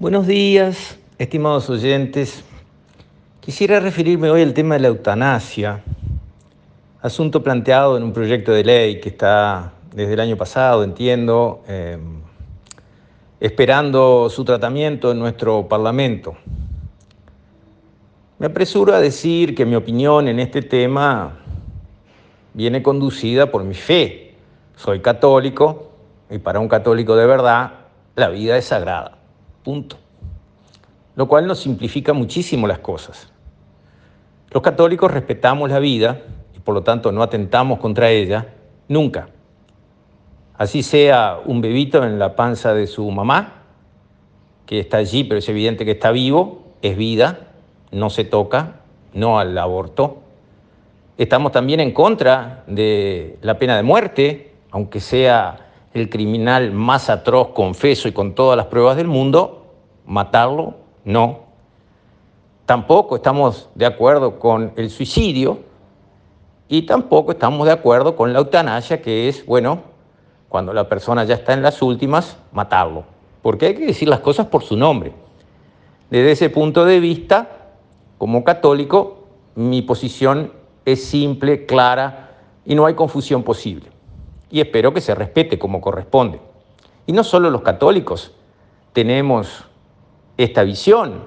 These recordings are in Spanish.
Buenos días, estimados oyentes. Quisiera referirme hoy al tema de la eutanasia, asunto planteado en un proyecto de ley que está desde el año pasado, entiendo, eh, esperando su tratamiento en nuestro Parlamento. Me apresuro a decir que mi opinión en este tema viene conducida por mi fe. Soy católico y para un católico de verdad la vida es sagrada. Lo cual nos simplifica muchísimo las cosas. Los católicos respetamos la vida y por lo tanto no atentamos contra ella nunca. Así sea un bebito en la panza de su mamá, que está allí pero es evidente que está vivo, es vida, no se toca, no al aborto. Estamos también en contra de la pena de muerte, aunque sea el criminal más atroz, confeso y con todas las pruebas del mundo, matarlo, no. Tampoco estamos de acuerdo con el suicidio y tampoco estamos de acuerdo con la eutanasia, que es, bueno, cuando la persona ya está en las últimas, matarlo. Porque hay que decir las cosas por su nombre. Desde ese punto de vista, como católico, mi posición es simple, clara y no hay confusión posible. Y espero que se respete como corresponde. Y no solo los católicos tenemos esta visión.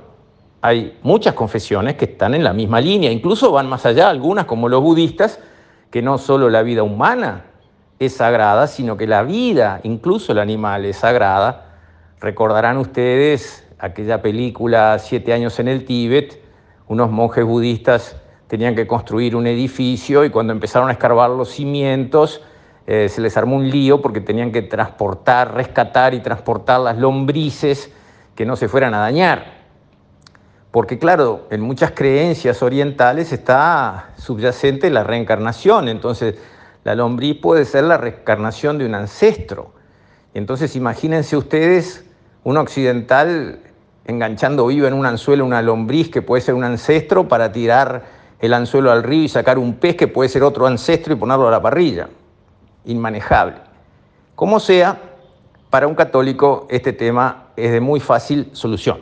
Hay muchas confesiones que están en la misma línea, incluso van más allá, algunas como los budistas, que no solo la vida humana es sagrada, sino que la vida, incluso el animal, es sagrada. Recordarán ustedes aquella película Siete años en el Tíbet, unos monjes budistas tenían que construir un edificio y cuando empezaron a escarbar los cimientos eh, se les armó un lío porque tenían que transportar, rescatar y transportar las lombrices que no se fueran a dañar. Porque claro, en muchas creencias orientales está subyacente la reencarnación, entonces la lombriz puede ser la reencarnación de un ancestro. Entonces imagínense ustedes un occidental enganchando vivo en un anzuelo una lombriz que puede ser un ancestro para tirar el anzuelo al río y sacar un pez que puede ser otro ancestro y ponerlo a la parrilla. Inmanejable. Como sea, para un católico este tema es de muy fácil solución.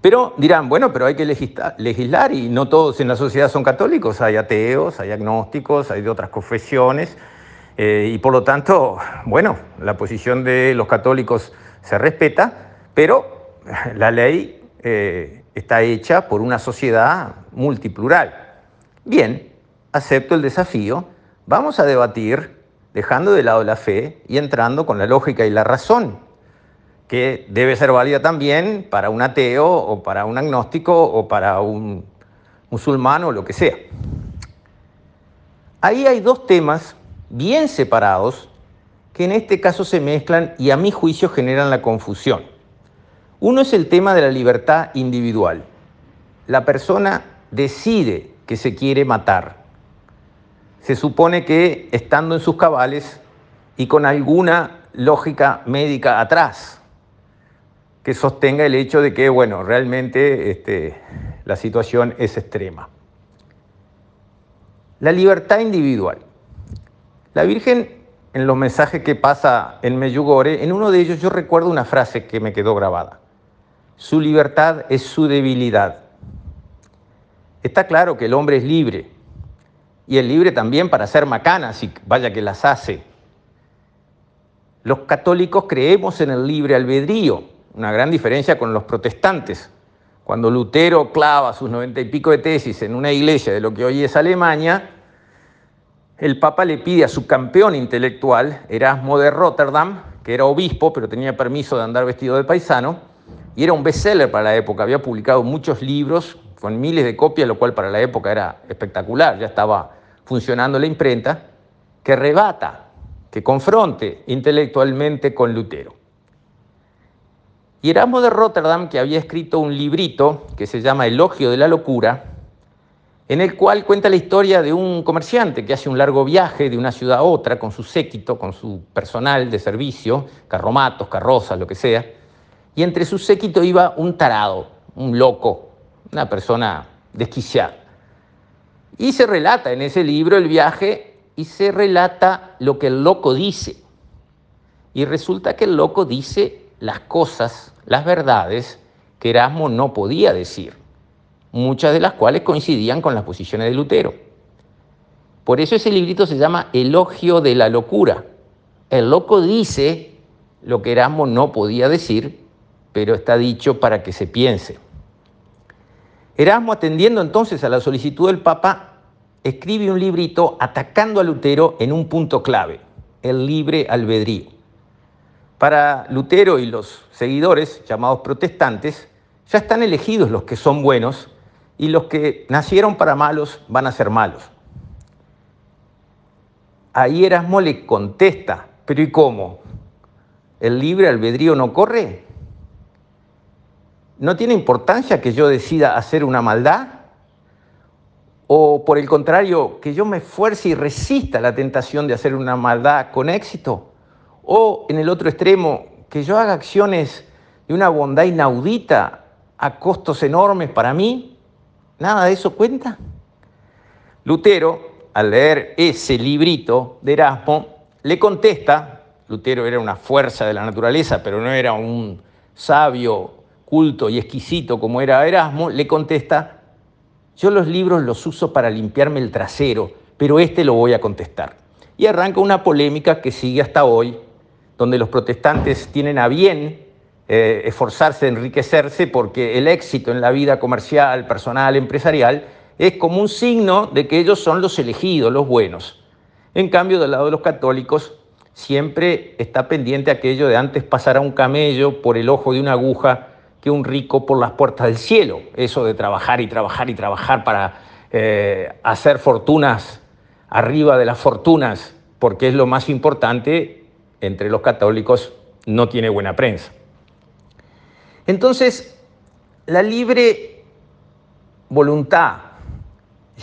Pero dirán, bueno, pero hay que legislar y no todos en la sociedad son católicos, hay ateos, hay agnósticos, hay de otras confesiones eh, y por lo tanto, bueno, la posición de los católicos se respeta, pero la ley eh, está hecha por una sociedad multiplural. Bien, acepto el desafío, vamos a debatir dejando de lado la fe y entrando con la lógica y la razón, que debe ser válida también para un ateo o para un agnóstico o para un musulmán o lo que sea. Ahí hay dos temas bien separados que en este caso se mezclan y a mi juicio generan la confusión. Uno es el tema de la libertad individual. La persona decide que se quiere matar. Se supone que estando en sus cabales y con alguna lógica médica atrás que sostenga el hecho de que, bueno, realmente este, la situación es extrema. La libertad individual. La Virgen, en los mensajes que pasa en Meyugore, en uno de ellos yo recuerdo una frase que me quedó grabada. Su libertad es su debilidad. Está claro que el hombre es libre y es libre también para hacer macanas y vaya que las hace. Los católicos creemos en el libre albedrío, una gran diferencia con los protestantes. Cuando Lutero clava sus noventa y pico de tesis en una iglesia de lo que hoy es Alemania, el Papa le pide a su campeón intelectual, Erasmo de Rotterdam, que era obispo pero tenía permiso de andar vestido de paisano, y era un bestseller para la época, había publicado muchos libros con miles de copias, lo cual para la época era espectacular, ya estaba funcionando la imprenta, que rebata, que confronte intelectualmente con Lutero. Y Erasmo de Rotterdam, que había escrito un librito que se llama Elogio de la Locura, en el cual cuenta la historia de un comerciante que hace un largo viaje de una ciudad a otra con su séquito, con su personal de servicio, carromatos, carrozas, lo que sea, y entre su séquito iba un tarado, un loco, una persona desquiciada. Y se relata en ese libro el viaje y se relata lo que el loco dice. Y resulta que el loco dice las cosas, las verdades que Erasmo no podía decir, muchas de las cuales coincidían con las posiciones de Lutero. Por eso ese librito se llama Elogio de la locura. El loco dice lo que Erasmo no podía decir, pero está dicho para que se piense. Erasmo, atendiendo entonces a la solicitud del Papa, escribe un librito atacando a Lutero en un punto clave, el libre albedrío. Para Lutero y los seguidores, llamados protestantes, ya están elegidos los que son buenos y los que nacieron para malos van a ser malos. Ahí Erasmo le contesta, pero ¿y cómo? ¿El libre albedrío no corre? ¿No tiene importancia que yo decida hacer una maldad? ¿O por el contrario, que yo me esfuerce y resista la tentación de hacer una maldad con éxito? ¿O en el otro extremo, que yo haga acciones de una bondad inaudita a costos enormes para mí? ¿Nada de eso cuenta? Lutero al leer ese librito de Erasmo, le contesta, Lutero era una fuerza de la naturaleza, pero no era un sabio, culto y exquisito como era Erasmo, le contesta, yo los libros los uso para limpiarme el trasero, pero este lo voy a contestar. Y arranca una polémica que sigue hasta hoy, donde los protestantes tienen a bien eh, esforzarse, enriquecerse, porque el éxito en la vida comercial, personal, empresarial, es como un signo de que ellos son los elegidos, los buenos. En cambio, del lado de los católicos, siempre está pendiente aquello de antes pasar a un camello por el ojo de una aguja que un rico por las puertas del cielo. Eso de trabajar y trabajar y trabajar para eh, hacer fortunas arriba de las fortunas, porque es lo más importante, entre los católicos no tiene buena prensa. Entonces, la libre voluntad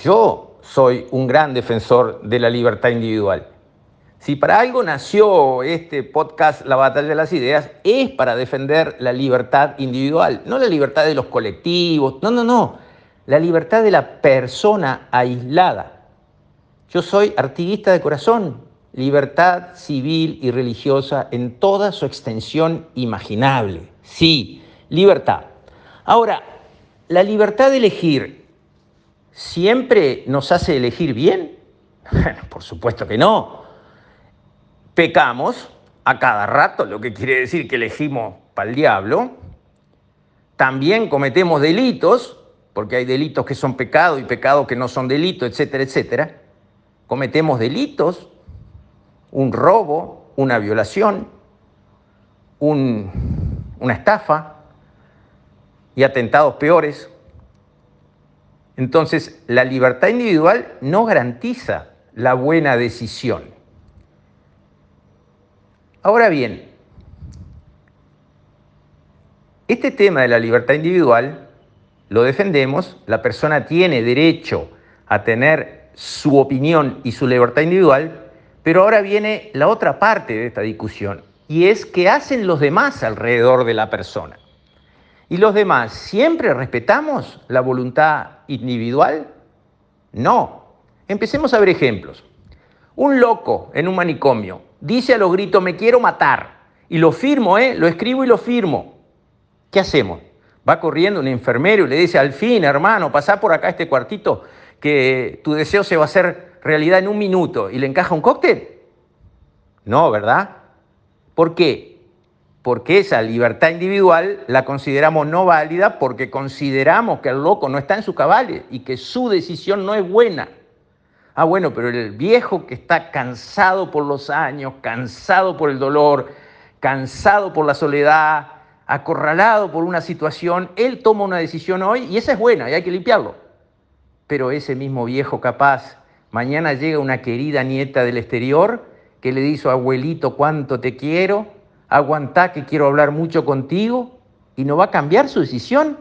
yo soy un gran defensor de la libertad individual. Si para algo nació este podcast La batalla de las ideas, es para defender la libertad individual, no la libertad de los colectivos, no, no, no, la libertad de la persona aislada. Yo soy artiguista de corazón, libertad civil y religiosa en toda su extensión imaginable. Sí, libertad. Ahora, la libertad de elegir ¿siempre nos hace elegir bien? Por supuesto que no. Pecamos a cada rato, lo que quiere decir que elegimos para el diablo. También cometemos delitos, porque hay delitos que son pecados y pecados que no son delitos, etcétera, etcétera. Cometemos delitos, un robo, una violación, una estafa y atentados peores entonces, la libertad individual no garantiza la buena decisión. Ahora bien, este tema de la libertad individual lo defendemos, la persona tiene derecho a tener su opinión y su libertad individual, pero ahora viene la otra parte de esta discusión, y es qué hacen los demás alrededor de la persona. ¿Y los demás siempre respetamos la voluntad individual? No. Empecemos a ver ejemplos. Un loco en un manicomio dice a los gritos, me quiero matar. Y lo firmo, ¿eh? Lo escribo y lo firmo. ¿Qué hacemos? Va corriendo un enfermero y le dice, al fin, hermano, pasá por acá este cuartito, que tu deseo se va a hacer realidad en un minuto. ¿Y le encaja un cóctel? No, ¿verdad? ¿Por qué? porque esa libertad individual la consideramos no válida porque consideramos que el loco no está en su cabales y que su decisión no es buena. Ah, bueno, pero el viejo que está cansado por los años, cansado por el dolor, cansado por la soledad, acorralado por una situación, él toma una decisión hoy y esa es buena y hay que limpiarlo. Pero ese mismo viejo capaz, mañana llega una querida nieta del exterior que le dice, abuelito, cuánto te quiero, aguantá que quiero hablar mucho contigo y no va a cambiar su decisión,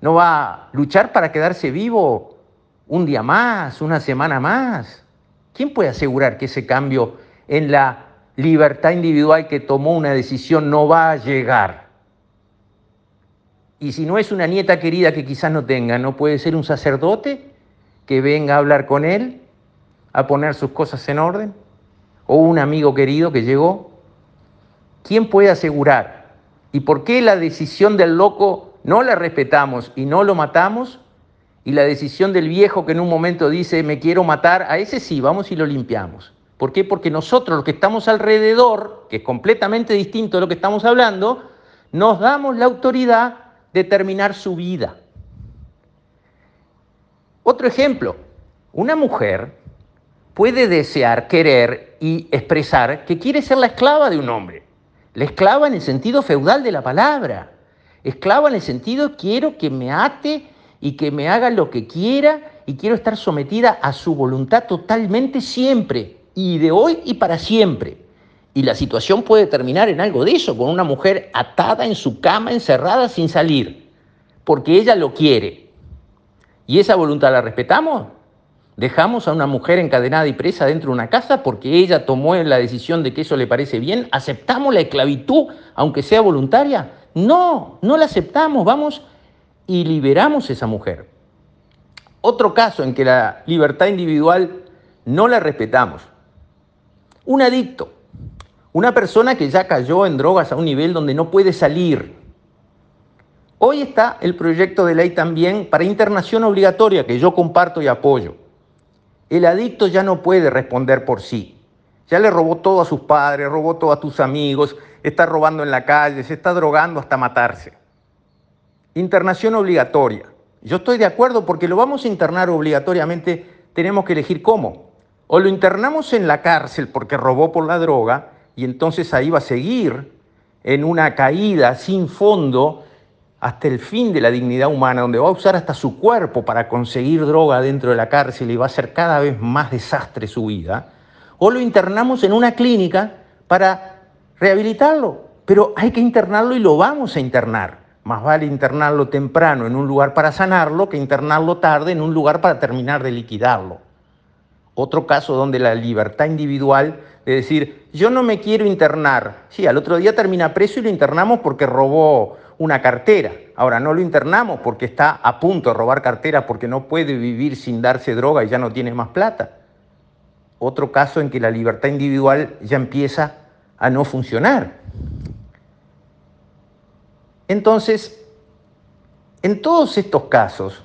no va a luchar para quedarse vivo un día más, una semana más. ¿Quién puede asegurar que ese cambio en la libertad individual que tomó una decisión no va a llegar? Y si no es una nieta querida que quizás no tenga, ¿no puede ser un sacerdote que venga a hablar con él, a poner sus cosas en orden? ¿O un amigo querido que llegó? ¿Quién puede asegurar ¿Y por qué la decisión del loco no la respetamos y no lo matamos? Y la decisión del viejo que en un momento dice, me quiero matar, a ese sí, vamos y lo limpiamos. ¿Por qué? Porque nosotros, los que estamos alrededor, que es completamente distinto de lo que estamos hablando, nos damos la autoridad de terminar su vida. Otro ejemplo, una mujer puede desear, querer y expresar que quiere ser la esclava de un hombre. La esclava en el sentido feudal de la palabra. Esclava en el sentido quiero que me ate y que me haga lo que quiera y quiero estar sometida a su voluntad totalmente siempre y de hoy y para siempre. Y la situación puede terminar en algo de eso, con una mujer atada en su cama, encerrada sin salir, porque ella lo quiere. ¿Y esa voluntad la respetamos? ¿Dejamos a una mujer encadenada y presa dentro de una casa porque ella tomó la decisión de que eso le parece bien? ¿Aceptamos la esclavitud aunque sea voluntaria? No, no la aceptamos, vamos y liberamos a esa mujer. Otro caso en que la libertad individual no la respetamos. Un adicto, una persona que ya cayó en drogas a un nivel donde no puede salir. Hoy está el proyecto de ley también para internación obligatoria que yo comparto y apoyo. El adicto ya no puede responder por sí. Ya le robó todo a sus padres, robó todo a tus amigos, está robando en la calle, se está drogando hasta matarse. Internación obligatoria. Yo estoy de acuerdo porque lo vamos a internar obligatoriamente, tenemos que elegir cómo. O lo internamos en la cárcel porque robó por la droga y entonces ahí va a seguir en una caída sin fondo hasta el fin de la dignidad humana, donde va a usar hasta su cuerpo para conseguir droga dentro de la cárcel y va a ser cada vez más desastre su vida, o lo internamos en una clínica para rehabilitarlo, pero hay que internarlo y lo vamos a internar. Más vale internarlo temprano en un lugar para sanarlo que internarlo tarde en un lugar para terminar de liquidarlo. Otro caso donde la libertad individual de decir, yo no me quiero internar. Sí, al otro día termina preso y lo internamos porque robó una cartera. Ahora, no lo internamos porque está a punto de robar carteras porque no puede vivir sin darse droga y ya no tiene más plata. Otro caso en que la libertad individual ya empieza a no funcionar. Entonces, en todos estos casos,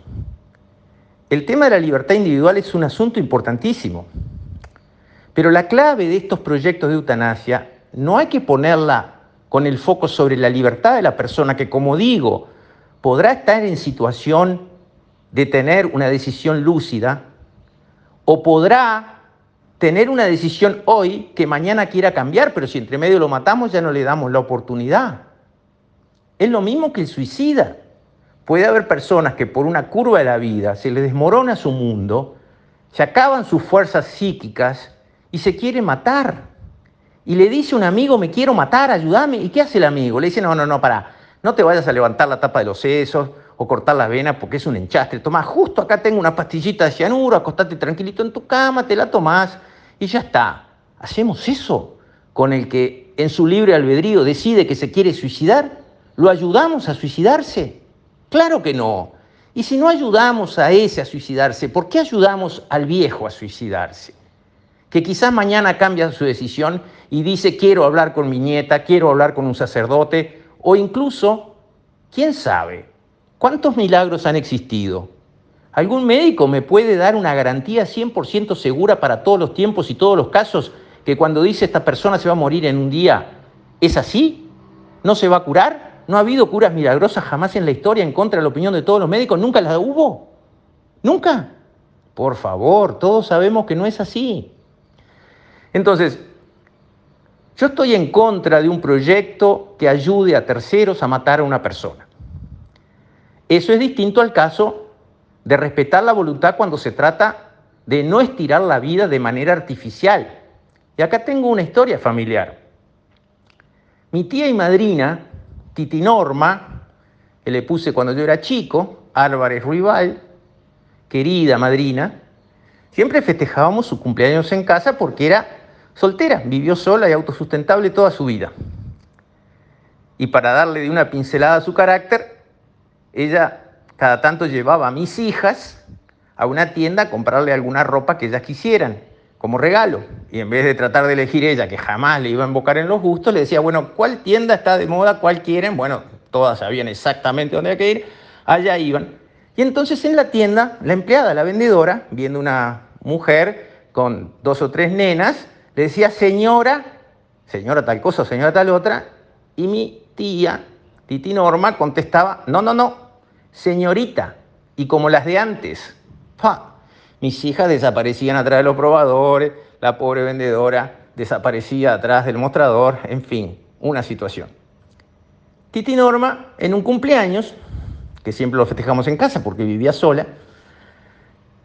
el tema de la libertad individual es un asunto importantísimo. Pero la clave de estos proyectos de eutanasia no hay que ponerla con el foco sobre la libertad de la persona que, como digo, podrá estar en situación de tener una decisión lúcida o podrá tener una decisión hoy que mañana quiera cambiar, pero si entre medio lo matamos ya no le damos la oportunidad. Es lo mismo que el suicida. Puede haber personas que por una curva de la vida se les desmorona su mundo, se acaban sus fuerzas psíquicas y se quiere matar y le dice un amigo, me quiero matar, ayúdame. ¿Y qué hace el amigo? Le dice, no, no, no, para, no te vayas a levantar la tapa de los sesos o cortar las venas porque es un enchastre. Tomás, justo acá tengo una pastillita de cianuro, acostate tranquilito en tu cama, te la tomás y ya está. ¿Hacemos eso con el que en su libre albedrío decide que se quiere suicidar? ¿Lo ayudamos a suicidarse? Claro que no. Y si no ayudamos a ese a suicidarse, ¿por qué ayudamos al viejo a suicidarse? Que quizás mañana cambia su decisión y dice quiero hablar con mi nieta, quiero hablar con un sacerdote, o incluso, ¿quién sabe? ¿Cuántos milagros han existido? ¿Algún médico me puede dar una garantía 100% segura para todos los tiempos y todos los casos que cuando dice esta persona se va a morir en un día, ¿es así? ¿No se va a curar? ¿No ha habido curas milagrosas jamás en la historia en contra de la opinión de todos los médicos? ¿Nunca las hubo? ¿Nunca? Por favor, todos sabemos que no es así. Entonces, yo estoy en contra de un proyecto que ayude a terceros a matar a una persona. Eso es distinto al caso de respetar la voluntad cuando se trata de no estirar la vida de manera artificial. Y acá tengo una historia familiar. Mi tía y madrina, Titi Norma, que le puse cuando yo era chico, Álvarez Ruibal, querida madrina, siempre festejábamos su cumpleaños en casa porque era soltera, vivió sola y autosustentable toda su vida. Y para darle de una pincelada a su carácter, ella cada tanto llevaba a mis hijas a una tienda a comprarle alguna ropa que ellas quisieran, como regalo. Y en vez de tratar de elegir ella, que jamás le iba a invocar en los gustos, le decía, bueno, ¿cuál tienda está de moda? ¿Cuál quieren? Bueno, todas sabían exactamente dónde había que ir, allá iban. Y entonces en la tienda, la empleada, la vendedora, viendo una mujer con dos o tres nenas, le decía, señora, señora tal cosa, señora tal otra, y mi tía, Titi Norma, contestaba, no, no, no, señorita, y como las de antes. Mis hijas desaparecían atrás de los probadores, la pobre vendedora desaparecía atrás del mostrador, en fin, una situación. Titi Norma, en un cumpleaños, que siempre lo festejamos en casa porque vivía sola,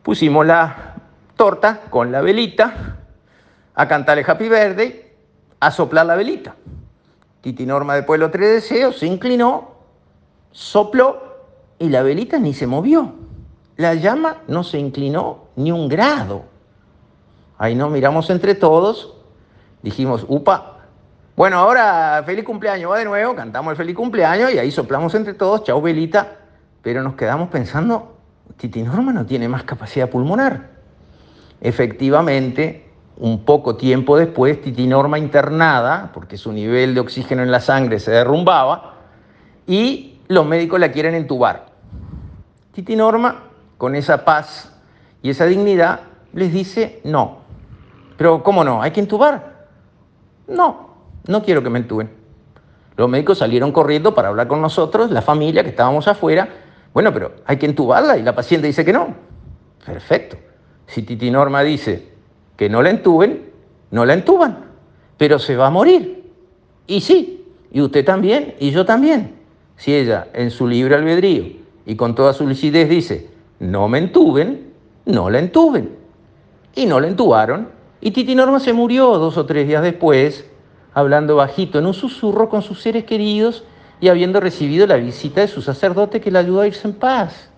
pusimos la torta con la velita, a cantarle Happy Birthday, a soplar la velita. Titi Norma de los tres deseos se inclinó, sopló y la velita ni se movió. La llama no se inclinó ni un grado. Ahí nos miramos entre todos, dijimos, upa, bueno, ahora feliz cumpleaños, va de nuevo, cantamos el feliz cumpleaños y ahí soplamos entre todos, chau velita, pero nos quedamos pensando, Titi Norma no tiene más capacidad pulmonar. Efectivamente, un poco tiempo después, Titi Norma internada, porque su nivel de oxígeno en la sangre se derrumbaba, y los médicos la quieren entubar. Titi Norma con esa paz y esa dignidad, les dice no. Pero ¿cómo no? ¿Hay que entubar? No, no quiero que me entuben. Los médicos salieron corriendo para hablar con nosotros, la familia que estábamos afuera. Bueno, pero hay que entubarla y la paciente dice que no. Perfecto. Si Titi Norma dice que no la entuben, no la entuban, pero se va a morir. Y sí, y usted también, y yo también. Si ella en su libre albedrío y con toda su lucidez dice, no me entuben, no la entuben. Y no la entubaron. Y Titi Norma se murió dos o tres días después, hablando bajito en un susurro con sus seres queridos y habiendo recibido la visita de su sacerdote que la ayudó a irse en paz.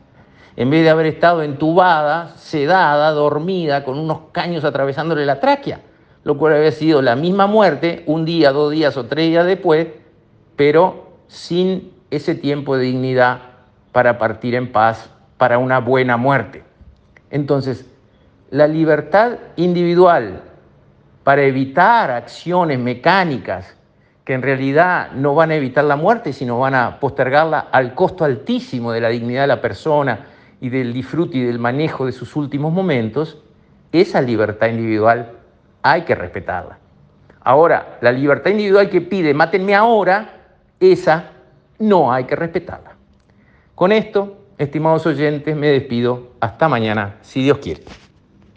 En vez de haber estado entubada, sedada, dormida, con unos caños atravesándole la tráquea, lo cual había sido la misma muerte un día, dos días o tres días después, pero sin ese tiempo de dignidad para partir en paz para una buena muerte. Entonces, la libertad individual para evitar acciones mecánicas que en realidad no van a evitar la muerte, sino van a postergarla al costo altísimo de la dignidad de la persona y del disfrute y del manejo de sus últimos momentos, esa libertad individual hay que respetarla. Ahora, la libertad individual que pide, mátenme ahora, esa no hay que respetarla. Con esto Estimados oyentes, me despido. Hasta mañana, si Dios quiere.